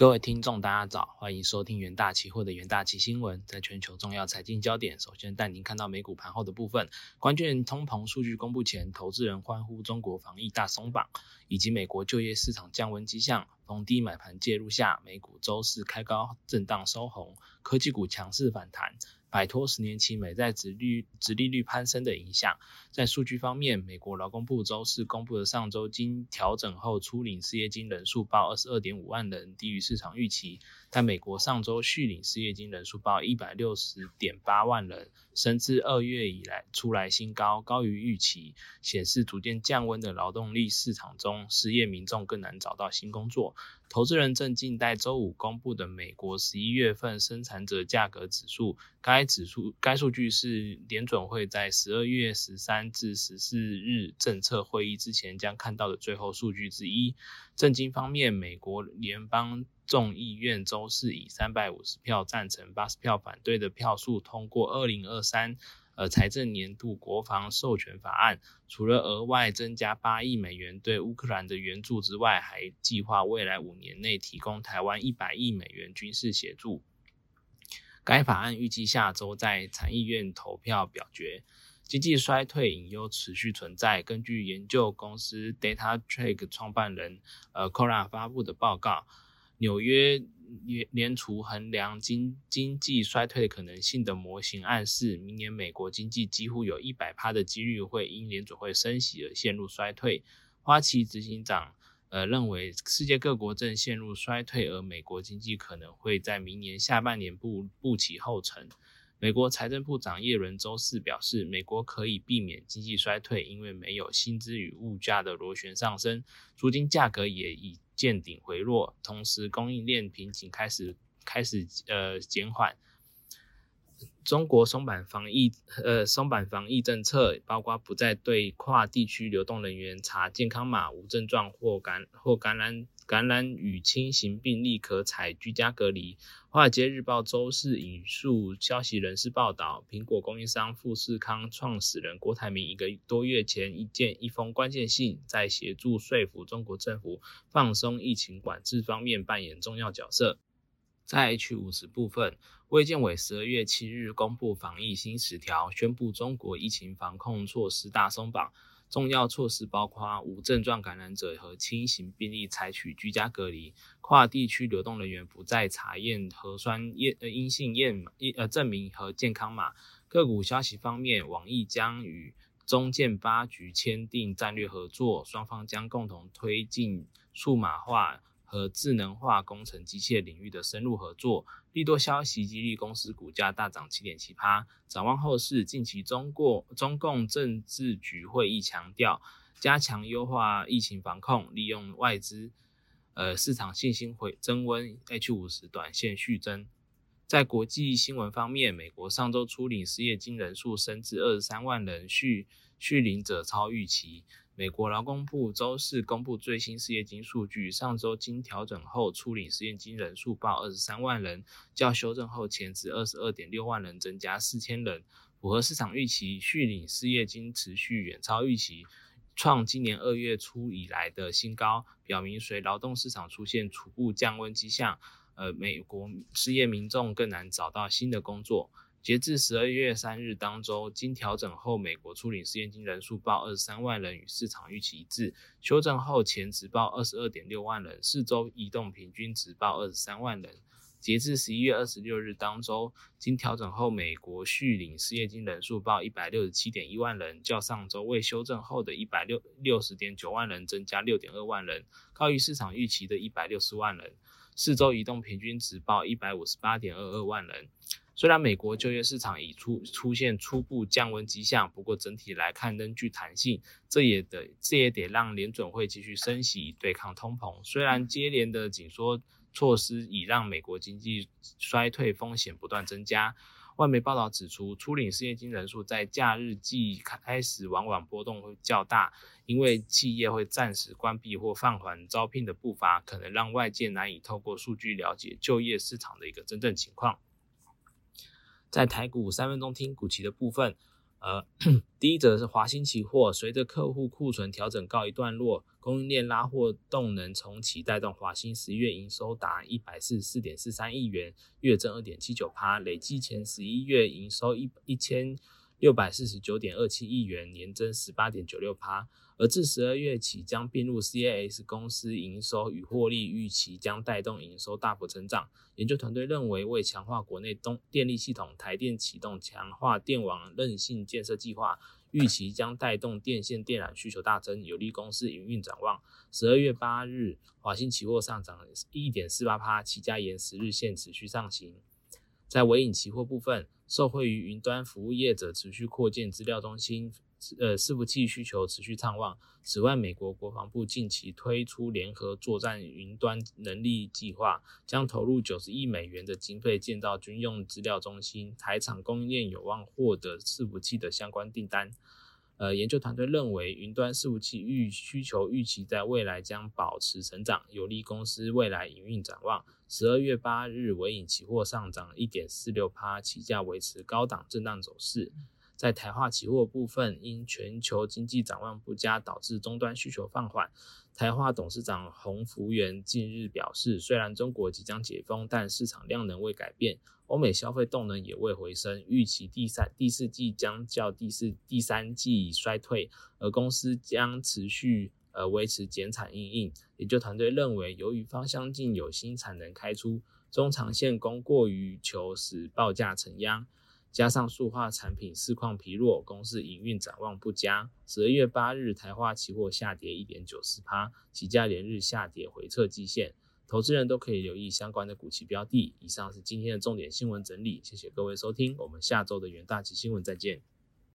各位听众，大家早，欢迎收听元大期货的元大期新闻。在全球重要财经焦点，首先带您看到美股盘后的部分。关键通膨数据公布前，投资人欢呼中国防疫大松绑，以及美国就业市场降温迹象。逢低买盘介入下，美股周四开高震荡收红，科技股强势反弹。摆脱十年期美债殖率、殖利率攀升的影响。在数据方面，美国劳工部周四公布的上周经调整后初领失业金人数报二十二点五万人，低于市场预期。但美国上周续领失业金人数报一百六十点八万人，升至二月以来出来新高，高于预期，显示逐渐降温的劳动力市场中，失业民众更难找到新工作。投资人正静待周五公布的美国十一月份生产者价格指数。该该指数该数据是联准会在十二月十三至十四日政策会议之前将看到的最后数据之一。政经方面，美国联邦众议院周四以三百五十票赞成、八十票反对的票数通过二零二三呃财政年度国防授权法案。除了额外增加八亿美元对乌克兰的援助之外，还计划未来五年内提供台湾一百亿美元军事协助。该法案预计下周在参议院投票表决。经济衰退隐忧持续存在。根据研究公司 DataTrack 创办人呃 Cora 发布的报告，纽约联联储衡量经经济衰退可能性的模型暗示，明年美国经济几乎有一百趴的几率会因联储会升息而陷入衰退。花旗执行长。呃，认为世界各国正陷入衰退，而美国经济可能会在明年下半年步步其后尘。美国财政部长耶伦周四表示，美国可以避免经济衰退，因为没有薪资与物价的螺旋上升，租金价格也已见顶回落，同时供应链瓶颈开始开始呃减缓。中国松绑防疫，呃，松绑防疫政策，包括不再对跨地区流动人员查健康码，无症状或感或感染感染与轻型病例可采居家隔离。华尔街日报周四引述消息人士报道，苹果供应商富士康创始人郭台铭一个多月前一件一封关键信，在协助说服中国政府放松疫情管制方面扮演重要角色。在 H 五十部分，卫健委十二月七日公布防疫新十条，宣布中国疫情防控措施大松绑，重要措施包括无症状感染者和轻型病例采取居家隔离，跨地区流动人员不再查验核酸验呃阴性验呃证明和健康码。个股消息方面，网易将与中建八局签订战略合作，双方将共同推进数码化。和智能化工程机械领域的深入合作，利多消息激励公司股价大涨七点七八。展望后市，近期中国中共政治局会议强调加强优化疫情防控，利用外资呃市场信心回增温，H 五十短线续增。在国际新闻方面，美国上周初领失业金人数升至二十三万人，续续领者超预期。美国劳工部周四公布最新失业金数据，上周经调整后初领失业金人数报二十三万人，较修正后前值二十二点六万人增加四千人，符合市场预期。续领失业金持续远超预期，创今年二月初以来的新高，表明随劳动市场出现初步降温迹象，呃，美国失业民众更难找到新的工作。截至十二月三日当周，经调整后，美国初领失业金人数报二十三万人，与市场预期一致。修正后前值报二十二点六万人，四周移动平均值报二十三万人。截至十一月二十六日当周，经调整后，美国续领失业金人数报一百六十七点一万人，较上周未修正后的一百六六十点九万人增加六点二万人，高于市场预期的一百六十万人。四周移动平均值报一百五十八点二二万人。虽然美国就业市场已出出现初步降温迹象，不过整体来看仍具弹性，这也得这也得让联准会继续升息对抗通膨。虽然接连的紧缩措施已让美国经济衰退风险不断增加，外媒报道指出，初领失业金人数在假日季开始往往波动会较大，因为企业会暂时关闭或放缓招聘的步伐，可能让外界难以透过数据了解就业市场的一个真正情况。在台股三分钟听股期的部分，呃，第一则是华兴期货，随着客户库存调整告一段落，供应链拉货动能重启，带动华兴十一月营收达一百四十四点四三亿元，月增二点七九趴，累计前十一月营收一一千六百四十九点二七亿元，年增十八点九六趴。而自十二月起将并入 CAS 公司，营收与获利预期将带动营收大幅成长。研究团队认为，为强化国内东电力系统，台电启动强化电网韧性建设计划，预期将带动电线电缆需求大增，有利公司营运展望。十二月八日，华兴期货上涨一点四八趴，期价沿十日线持续上行。在尾影期货部分，受惠于云端服务业者持续扩建资料中心。呃，伺服器需求持续畅旺。此外，美国国防部近期推出联合作战云端能力计划，将投入九十亿美元的经费建造军用资料中心。台厂供应链有望获得伺服器的相关订单。呃，研究团队认为，云端伺服器预需求预期在未来将保持成长，有利公司未来营运展望。十二月八日，尾影期货上涨一点四六趴，起价维持高档震荡走势。在台化期货部分，因全球经济展望不佳，导致终端需求放缓。台化董事长洪福元近日表示，虽然中国即将解封，但市场量能未改变，欧美消费动能也未回升，预期第三、第四季将较第四、第三季衰退，而公司将持续呃维持减产应应。研究团队认为，由于芳香烬有新产能开出，中长线供过于求，使报价承压。加上塑化产品市况疲弱，公司营运展望不佳。十二月八日，台化期货下跌一点九四趴，期价连日下跌回撤季线。投资人都可以留意相关的股期标的。以上是今天的重点新闻整理，谢谢各位收听，我们下周的元大旗新闻再见。